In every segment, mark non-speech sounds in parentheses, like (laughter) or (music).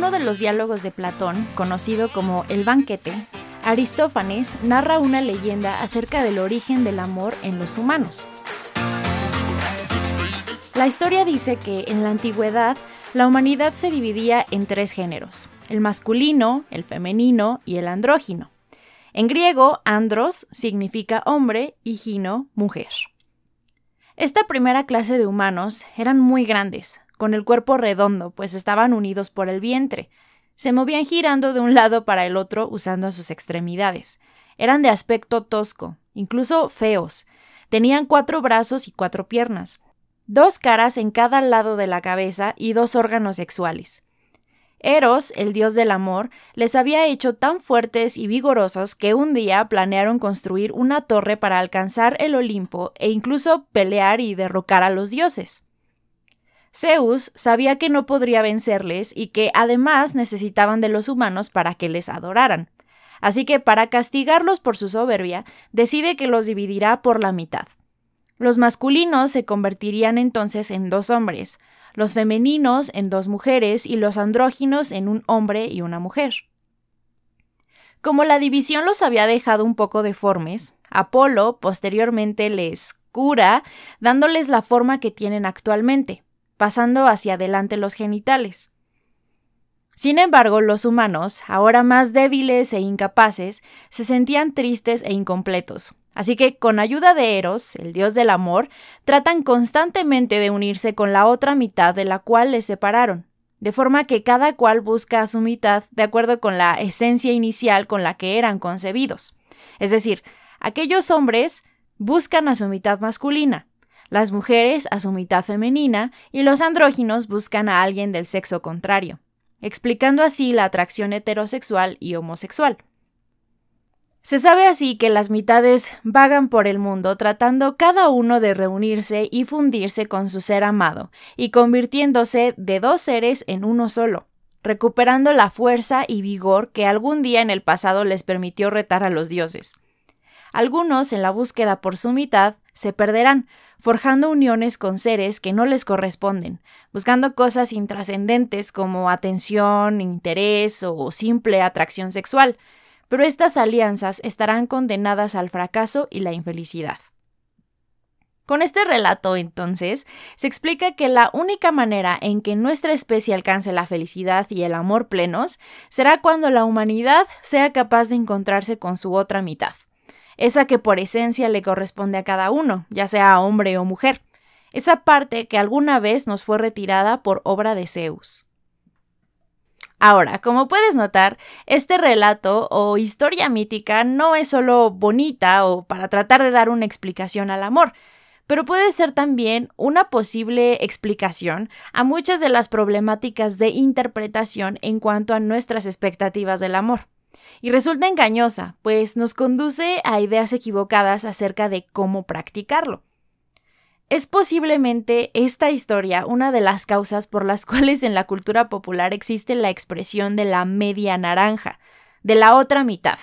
uno de los diálogos de Platón, conocido como El banquete, Aristófanes narra una leyenda acerca del origen del amor en los humanos. La historia dice que en la antigüedad la humanidad se dividía en tres géneros, el masculino, el femenino y el andrógino. En griego, andros significa hombre y gino, mujer. Esta primera clase de humanos eran muy grandes, con el cuerpo redondo, pues estaban unidos por el vientre. Se movían girando de un lado para el otro usando sus extremidades. Eran de aspecto tosco, incluso feos. Tenían cuatro brazos y cuatro piernas, dos caras en cada lado de la cabeza y dos órganos sexuales. Eros, el dios del amor, les había hecho tan fuertes y vigorosos que un día planearon construir una torre para alcanzar el Olimpo e incluso pelear y derrocar a los dioses. Zeus sabía que no podría vencerles y que además necesitaban de los humanos para que les adoraran. Así que para castigarlos por su soberbia, decide que los dividirá por la mitad. Los masculinos se convertirían entonces en dos hombres, los femeninos en dos mujeres y los andróginos en un hombre y una mujer. Como la división los había dejado un poco deformes, Apolo posteriormente les cura dándoles la forma que tienen actualmente, pasando hacia adelante los genitales. Sin embargo, los humanos, ahora más débiles e incapaces, se sentían tristes e incompletos, Así que con ayuda de Eros, el dios del amor, tratan constantemente de unirse con la otra mitad de la cual les separaron, de forma que cada cual busca a su mitad de acuerdo con la esencia inicial con la que eran concebidos. Es decir, aquellos hombres buscan a su mitad masculina, las mujeres a su mitad femenina y los andróginos buscan a alguien del sexo contrario, explicando así la atracción heterosexual y homosexual. Se sabe así que las mitades vagan por el mundo tratando cada uno de reunirse y fundirse con su ser amado, y convirtiéndose de dos seres en uno solo, recuperando la fuerza y vigor que algún día en el pasado les permitió retar a los dioses. Algunos, en la búsqueda por su mitad, se perderán, forjando uniones con seres que no les corresponden, buscando cosas intrascendentes como atención, interés o simple atracción sexual, pero estas alianzas estarán condenadas al fracaso y la infelicidad. Con este relato, entonces, se explica que la única manera en que nuestra especie alcance la felicidad y el amor plenos será cuando la humanidad sea capaz de encontrarse con su otra mitad, esa que por esencia le corresponde a cada uno, ya sea hombre o mujer, esa parte que alguna vez nos fue retirada por obra de Zeus. Ahora, como puedes notar, este relato o historia mítica no es solo bonita o para tratar de dar una explicación al amor, pero puede ser también una posible explicación a muchas de las problemáticas de interpretación en cuanto a nuestras expectativas del amor. Y resulta engañosa, pues nos conduce a ideas equivocadas acerca de cómo practicarlo. Es posiblemente esta historia una de las causas por las (laughs) cuales en la cultura popular existe la expresión de la media naranja, de la otra mitad.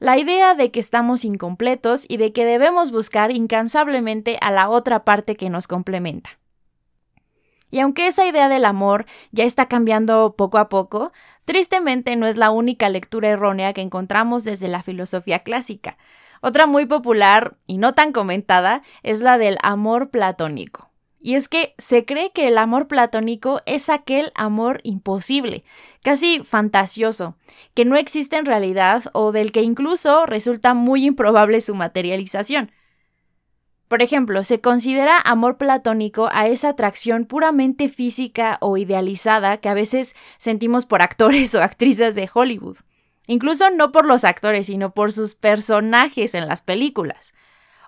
La idea de que estamos incompletos y de que debemos buscar incansablemente a la otra parte que nos complementa. Y aunque esa idea del amor ya está cambiando poco a poco, tristemente no es la única lectura errónea que encontramos desde la filosofía clásica. Otra muy popular y no tan comentada es la del amor platónico. Y es que se cree que el amor platónico es aquel amor imposible, casi fantasioso, que no existe en realidad o del que incluso resulta muy improbable su materialización. Por ejemplo, se considera amor platónico a esa atracción puramente física o idealizada que a veces sentimos por actores (laughs) o actrices de Hollywood incluso no por los actores, sino por sus personajes en las películas,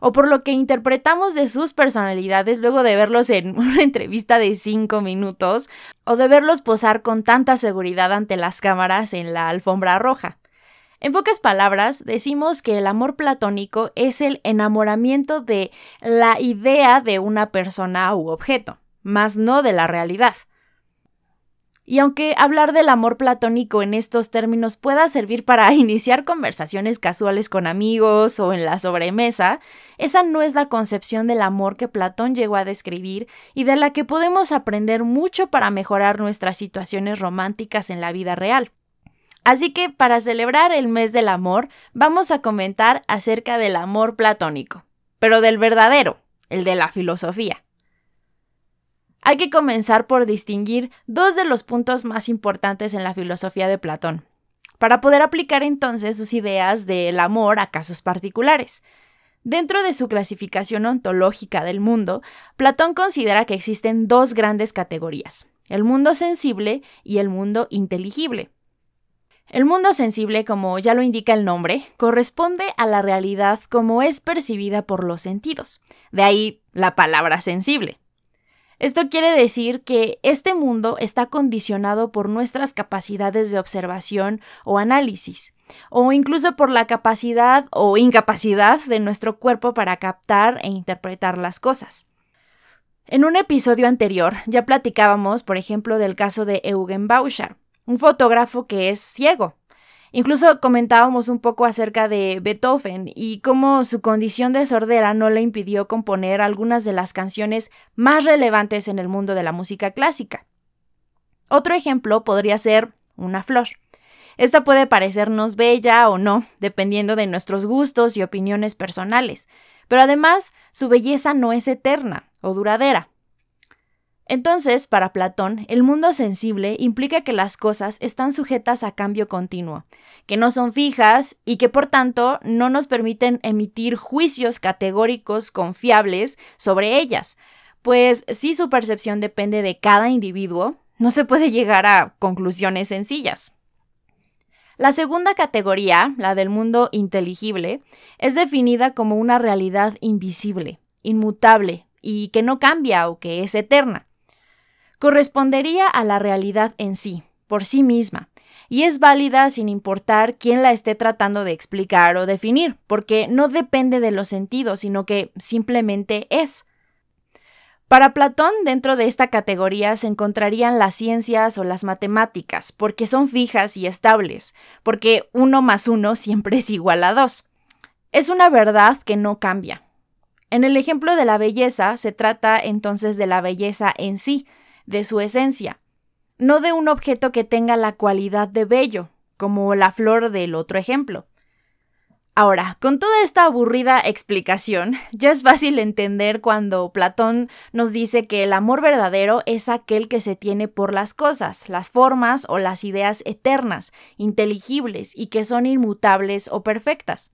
o por lo que interpretamos de sus personalidades luego de verlos en (laughs) una entrevista de cinco minutos, o de verlos posar con tanta seguridad ante las cámaras en la alfombra roja. En pocas palabras, decimos que el amor platónico es el enamoramiento de la idea de una persona u objeto, más no de la realidad. Y aunque hablar del amor platónico en estos términos pueda servir para (laughs) iniciar conversaciones casuales con amigos o en la sobremesa, esa no es la concepción del amor que Platón llegó a describir y de la que podemos aprender mucho para mejorar nuestras situaciones románticas en la vida real. Así que para celebrar el mes del amor, vamos a comentar acerca del amor platónico, pero del verdadero, el de la filosofía. Hay que comenzar por distinguir dos de los puntos más importantes en la filosofía de Platón, para poder aplicar entonces sus ideas del amor a casos particulares. Dentro de su clasificación ontológica del mundo, Platón considera que existen dos grandes categorías, el mundo sensible y el mundo inteligible. El mundo sensible, como ya lo indica el nombre, corresponde a la realidad como es percibida por los sentidos, de ahí la palabra sensible. Esto quiere decir que este mundo está condicionado por nuestras capacidades de observación o análisis, o incluso por la capacidad o incapacidad de nuestro cuerpo para captar e interpretar las cosas. En un episodio anterior ya platicábamos, por ejemplo, del caso de Eugen Bauschar, un fotógrafo que es ciego Incluso comentábamos un poco acerca de Beethoven y cómo su condición de sordera no le impidió componer algunas de las canciones más relevantes en el mundo de la música clásica. Otro ejemplo podría ser una flor. Esta puede parecernos bella o no, dependiendo de nuestros gustos y opiniones personales, pero además su belleza no es eterna o duradera. Entonces, para Platón, el mundo sensible implica que las cosas están sujetas a cambio continuo, que no son fijas y que por tanto no nos permiten emitir juicios categóricos confiables sobre ellas, pues si su percepción depende de cada individuo, no se puede llegar a conclusiones sencillas. La segunda categoría, la del mundo inteligible, es definida como una realidad invisible, inmutable y que no cambia o que es eterna correspondería a la realidad en sí, por sí misma, y es válida sin importar quién la esté tratando de explicar o definir, porque no depende de los sentidos, sino que simplemente es. Para Platón, dentro de esta categoría se encontrarían las ciencias o las matemáticas, porque son fijas y estables, porque uno más uno siempre es igual a dos. Es una verdad que no cambia. En el ejemplo de la belleza, se trata entonces de la belleza en sí, de su esencia, no de un objeto que tenga la cualidad de bello, como la flor del otro ejemplo. Ahora, con toda esta aburrida explicación, (laughs) ya es fácil entender cuando Platón nos dice que el amor verdadero es aquel que se tiene por las cosas, las formas o las ideas eternas, inteligibles y que son inmutables o perfectas.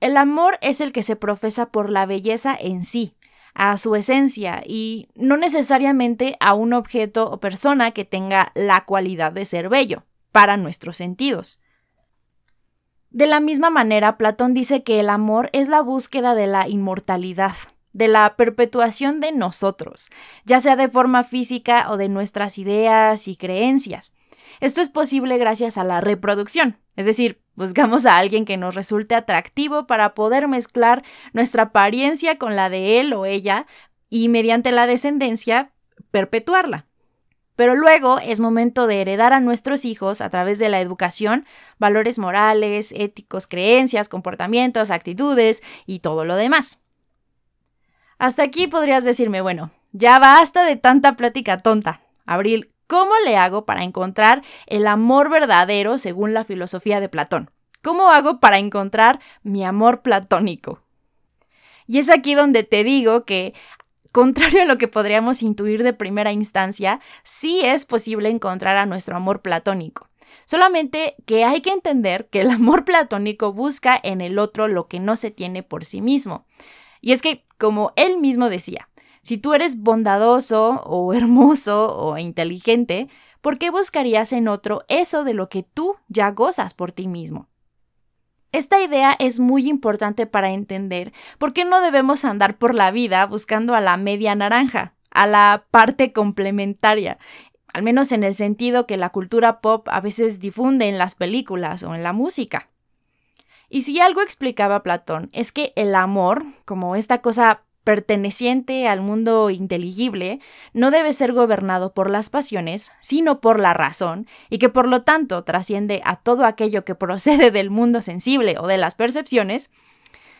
El amor es el que se profesa por la belleza en sí, a su esencia y no necesariamente a un objeto o persona que tenga la cualidad de ser bello, para nuestros sentidos. De la misma manera, Platón dice que el amor es la búsqueda de la inmortalidad, de la perpetuación de nosotros, ya sea de forma física o de nuestras ideas y creencias. Esto es posible gracias a la reproducción, es decir, buscamos a alguien que nos resulte atractivo para poder mezclar nuestra apariencia con la de él o ella y mediante la descendencia perpetuarla. Pero luego es momento de heredar a nuestros hijos a través de la educación valores morales, éticos, creencias, comportamientos, actitudes y todo lo demás. Hasta aquí podrías decirme, bueno, ya basta de tanta plática tonta. Abril, ¿Cómo le hago para encontrar el amor verdadero según la filosofía de Platón? ¿Cómo hago para encontrar mi amor platónico? Y es aquí donde te digo que, contrario a lo que podríamos intuir de primera instancia, sí es posible encontrar a nuestro amor platónico. Solamente que hay que entender que el amor platónico busca en el otro lo que no se tiene por sí mismo. Y es que, como él mismo decía, si tú eres bondadoso o (laughs) hermoso o inteligente, ¿por qué buscarías en otro eso de lo que tú ya gozas por ti mismo? Esta idea es muy importante para entender por qué no debemos andar por la vida buscando a la media naranja, a la parte complementaria, al menos en el sentido que la cultura pop a veces difunde en las películas o en la música. Y si algo explicaba Platón es que el amor, como esta cosa perteneciente al mundo inteligible, no debe ser gobernado por las pasiones, sino por la razón, y que por lo tanto trasciende a todo aquello que procede del mundo sensible o de las percepciones,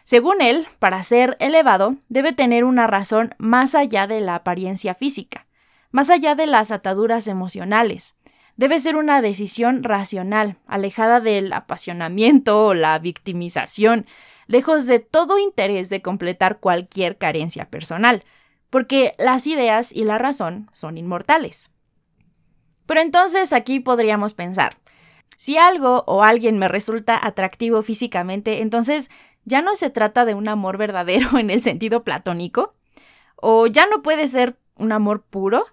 según él, para ser elevado, debe tener una razón más allá de la apariencia física, más allá de las ataduras emocionales. Debe ser una decisión racional, alejada del apasionamiento o la victimización, lejos de todo interés de completar cualquier carencia personal, porque las ideas y la razón son inmortales. Pero entonces aquí podríamos pensar, si algo o alguien me resulta atractivo físicamente, entonces ya no se trata de un amor verdadero (laughs) en el sentido platónico, o ya no puede ser un amor puro.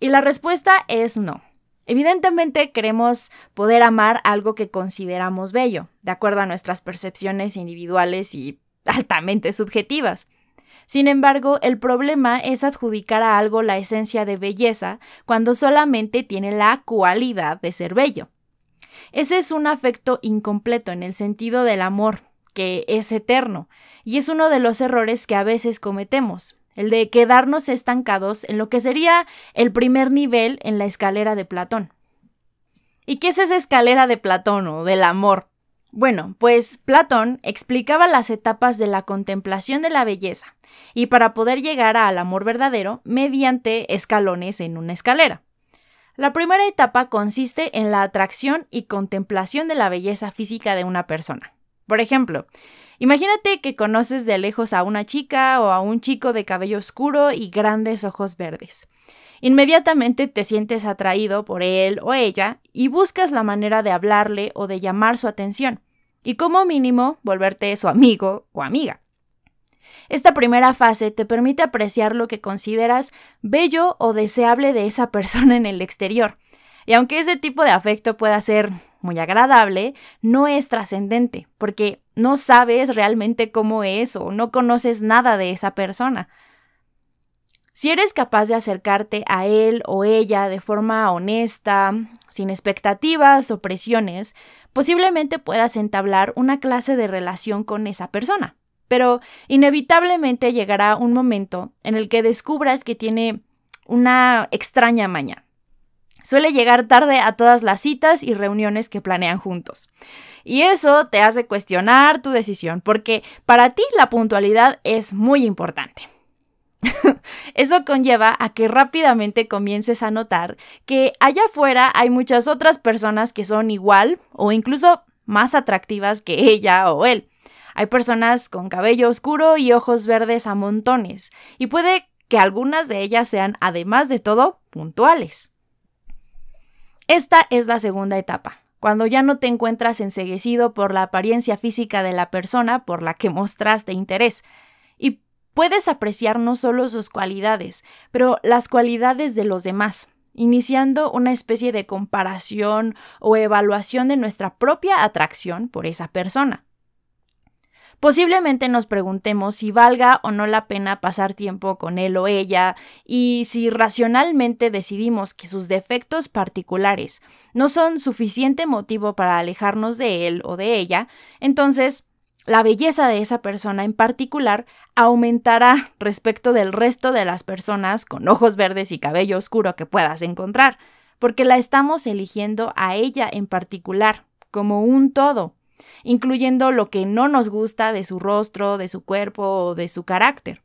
Y la respuesta es no. Evidentemente queremos poder amar algo que consideramos bello, de acuerdo a nuestras percepciones individuales y altamente subjetivas. Sin embargo, el problema es adjudicar a algo la esencia de belleza cuando solamente tiene la cualidad de ser bello. Ese es un afecto incompleto en el sentido del amor, que es eterno, y es uno de los errores que a veces cometemos el de quedarnos estancados en lo que sería el primer nivel en la escalera de Platón. ¿Y qué es esa escalera de Platón o del amor? Bueno, pues Platón explicaba las etapas de la contemplación de la belleza, y para poder llegar al amor verdadero mediante escalones en una escalera. La primera etapa consiste en la atracción y contemplación de la belleza física de una persona. Por ejemplo, Imagínate que conoces de lejos a una chica o a un chico de cabello oscuro y grandes ojos verdes. Inmediatamente te sientes atraído por él o ella y buscas la manera de hablarle o de llamar su atención, y como mínimo volverte su amigo o amiga. Esta primera fase te permite apreciar lo que consideras bello o deseable de esa (laughs) persona en el exterior, y aunque ese tipo de afecto pueda ser muy agradable, no es trascendente, porque no sabes realmente cómo es o no conoces nada de esa persona. Si eres capaz de acercarte a él o ella de forma honesta, sin expectativas o presiones, posiblemente puedas entablar una clase de relación con esa persona. Pero inevitablemente llegará un momento en el que descubras que tiene una extraña maña. Suele llegar tarde a todas las citas y reuniones que planean juntos. Y eso te hace cuestionar tu decisión, porque para ti la puntualidad es muy importante. (laughs) Eso conlleva a que rápidamente comiences a notar que allá afuera hay muchas otras personas que son igual o incluso más atractivas que ella o él. Hay personas con cabello oscuro y ojos verdes a montones, y puede que algunas de ellas sean, además de todo, puntuales. Esta es la segunda etapa, cuando ya no te encuentras enseguecido por la apariencia física de la persona por la que mostraste interés, y puedes apreciar no solo sus cualidades, pero las cualidades de los demás, iniciando una especie de comparación o evaluación de nuestra propia atracción por esa persona. Posiblemente nos preguntemos si valga o no la pena pasar tiempo con él o ella y si racionalmente decidimos que sus defectos particulares no son suficiente motivo para alejarnos de él o de ella, entonces la belleza de esa persona en particular aumentará respecto del resto de las personas con ojos verdes y cabello oscuro que puedas encontrar, porque la estamos eligiendo a ella en particular, como un todo incluyendo lo que no nos gusta de su rostro, de su cuerpo o de su carácter.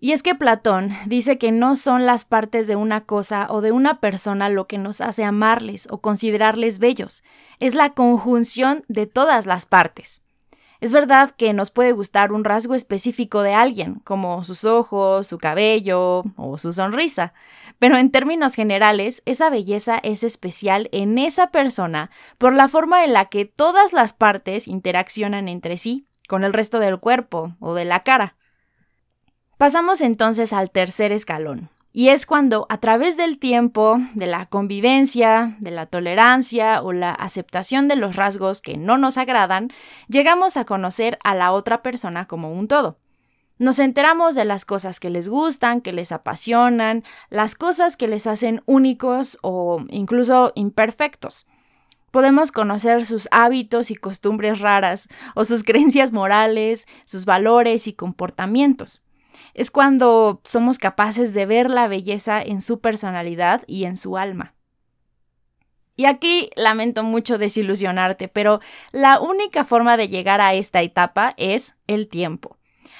Y es que Platón dice que no son las partes de una cosa o de una persona lo que nos hace amarles o considerarles bellos, es la conjunción de todas las partes. Es verdad que nos puede gustar un rasgo específico de alguien, como sus ojos, su cabello o su sonrisa, pero en términos generales, esa belleza es especial en esa persona por la forma en la que todas las partes interaccionan entre sí, con el resto del cuerpo o de la cara. Pasamos entonces al tercer escalón, y es cuando a través del tiempo, de la convivencia, de la tolerancia o la aceptación de los rasgos que no nos agradan, llegamos a conocer a la otra persona como un todo. Nos enteramos de las cosas que les gustan, que les apasionan, las cosas que les hacen únicos o incluso imperfectos. Podemos conocer sus hábitos y costumbres raras, o sus (laughs) creencias morales, sus valores y comportamientos. Es cuando somos capaces de ver la belleza en su personalidad y en su alma. Y aquí lamento mucho desilusionarte, pero la única forma de llegar a esta etapa es el tiempo.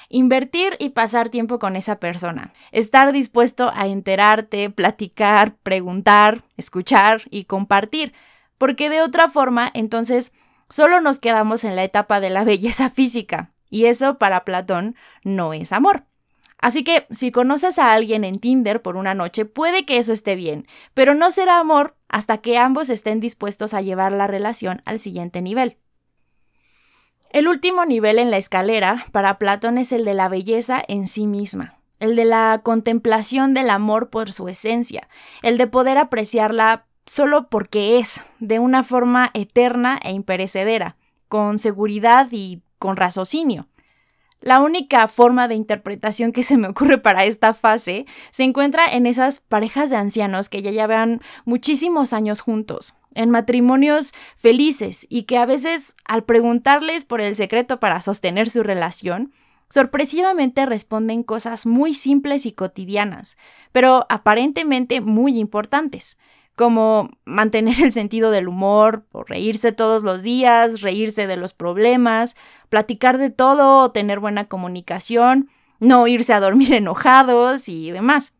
Invertir y pasar tiempo con esa persona. Estar dispuesto a enterarte, platicar, preguntar, escuchar y compartir. Porque de otra forma, entonces, solo nos quedamos en la etapa de la (laughs) belleza física. Y eso para Platón no es amor. Así que si conoces a alguien en Tinder por una noche, puede que eso esté bien, pero no será amor hasta que ambos estén dispuestos a llevar la relación al siguiente nivel. El último nivel en la escalera para Platón es el de la belleza en sí misma, el de la contemplación del amor por su esencia, el de poder apreciarla solo porque es, de una forma eterna e imperecedera, con seguridad y con raciocinio. La única forma de interpretación que se me ocurre para esta fase se encuentra en esas parejas de ancianos que ya llevan muchísimos años juntos, en matrimonios felices y que a veces al preguntarles por el secreto para sostener su relación, sorpresivamente responden cosas muy simples y cotidianas, pero aparentemente muy importantes, como mantener el sentido del humor, o reírse todos los días, reírse de los problemas, platicar de todo, tener buena comunicación, no irse a dormir (laughs) enojados y demás.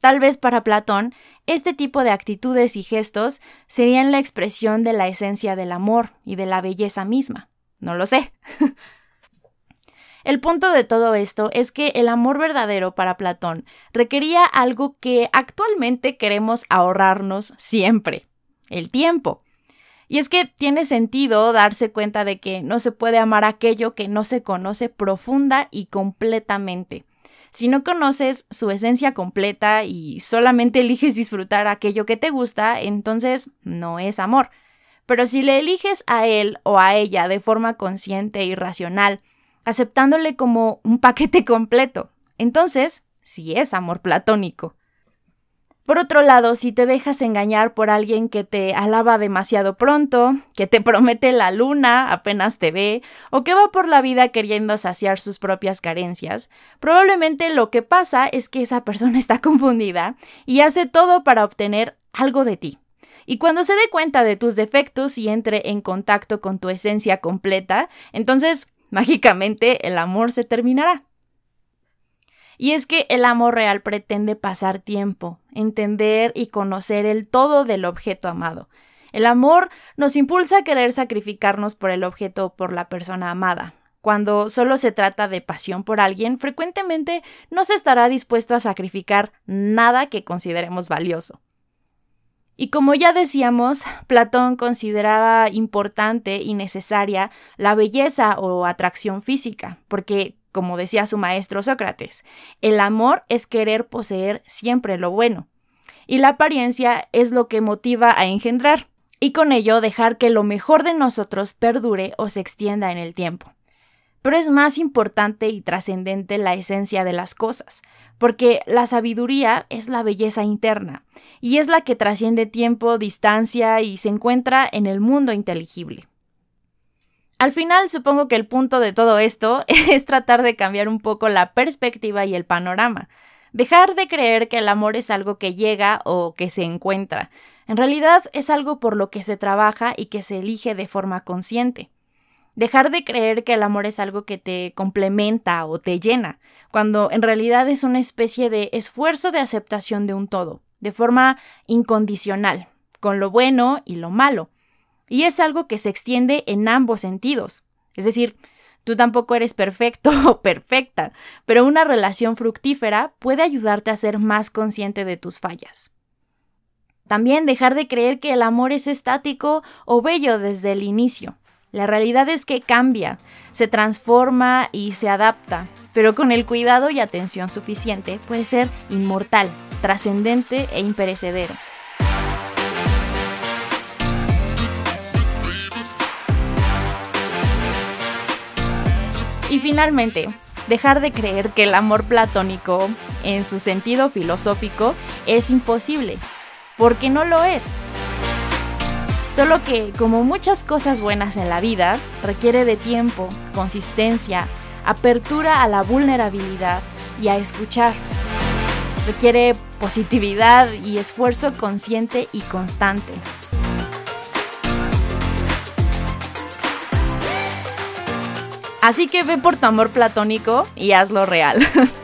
Tal vez para Platón, este tipo de actitudes y gestos serían la expresión de la esencia del amor y de la belleza misma. No lo sé. (laughs) El punto de todo esto es que el amor verdadero para Platón requería algo que actualmente queremos ahorrarnos siempre, el tiempo. Y es que tiene sentido darse cuenta de que no se puede amar aquello que no se conoce profunda y completamente. Si no conoces su esencia completa y solamente eliges disfrutar aquello que te gusta, entonces no es amor. Pero si le eliges a él o a ella de forma consciente y racional, aceptándole como un paquete (laughs) completo, entonces sí es amor platónico. Por otro lado, si te dejas engañar por alguien que te alaba demasiado pronto, que te (laughs) promete la luna apenas te ve, o que va por la vida queriendo saciar sus propias carencias, probablemente lo que pasa es que esa persona (laughs) está confundida y hace todo para obtener algo de ti. Y cuando se dé cuenta de tus defectos y entre en contacto con tu esencia completa, entonces, mágicamente, el amor se terminará. Y es que el amor real pretende pasar tiempo, entender y conocer el todo del objeto amado. El amor nos impulsa a querer sacrificarnos por el objeto o por la persona amada. Cuando solo se trata de pasión por alguien, frecuentemente no se estará dispuesto a sacrificar nada que consideremos valioso. Y como ya decíamos, Platón consideraba importante y necesaria la belleza o atracción física, porque como decía su maestro Sócrates, el amor es querer poseer siempre lo bueno, y la apariencia es lo que motiva a engendrar, y con ello dejar que lo mejor de nosotros perdure o se extienda en el tiempo. Pero es más importante y trascendente la esencia de las cosas, porque la sabiduría es la belleza interna, y es la que trasciende tiempo, distancia y se encuentra en el mundo inteligible. Al final supongo que el punto de todo esto (laughs) es tratar de cambiar un poco la perspectiva y el panorama. Dejar de creer que el amor es algo que llega o que se encuentra. En realidad es algo por lo que se trabaja y que se elige de forma consciente. Dejar de creer que el amor es algo que te complementa o te llena, cuando en realidad es una especie de esfuerzo de aceptación de un todo, de forma incondicional, con lo bueno y lo malo, y es algo que se extiende en ambos sentidos. Es decir, tú tampoco eres perfecto (laughs) o perfecta, pero una relación fructífera puede ayudarte a ser más consciente de tus fallas. También dejar de creer que el amor es estático o bello desde el inicio. La realidad es que cambia, se transforma y se adapta, pero con el cuidado y atención suficiente puede ser inmortal, trascendente e imperecedero. Y finalmente, dejar de creer que el amor platónico, en su sentido filosófico, es imposible, porque no lo es. Solo que, como muchas cosas buenas en la vida, requiere de tiempo, consistencia, apertura a la vulnerabilidad y a escuchar. Requiere positividad y esfuerzo consciente y constante. Así que ve por tu amor platónico y hazlo real. (laughs)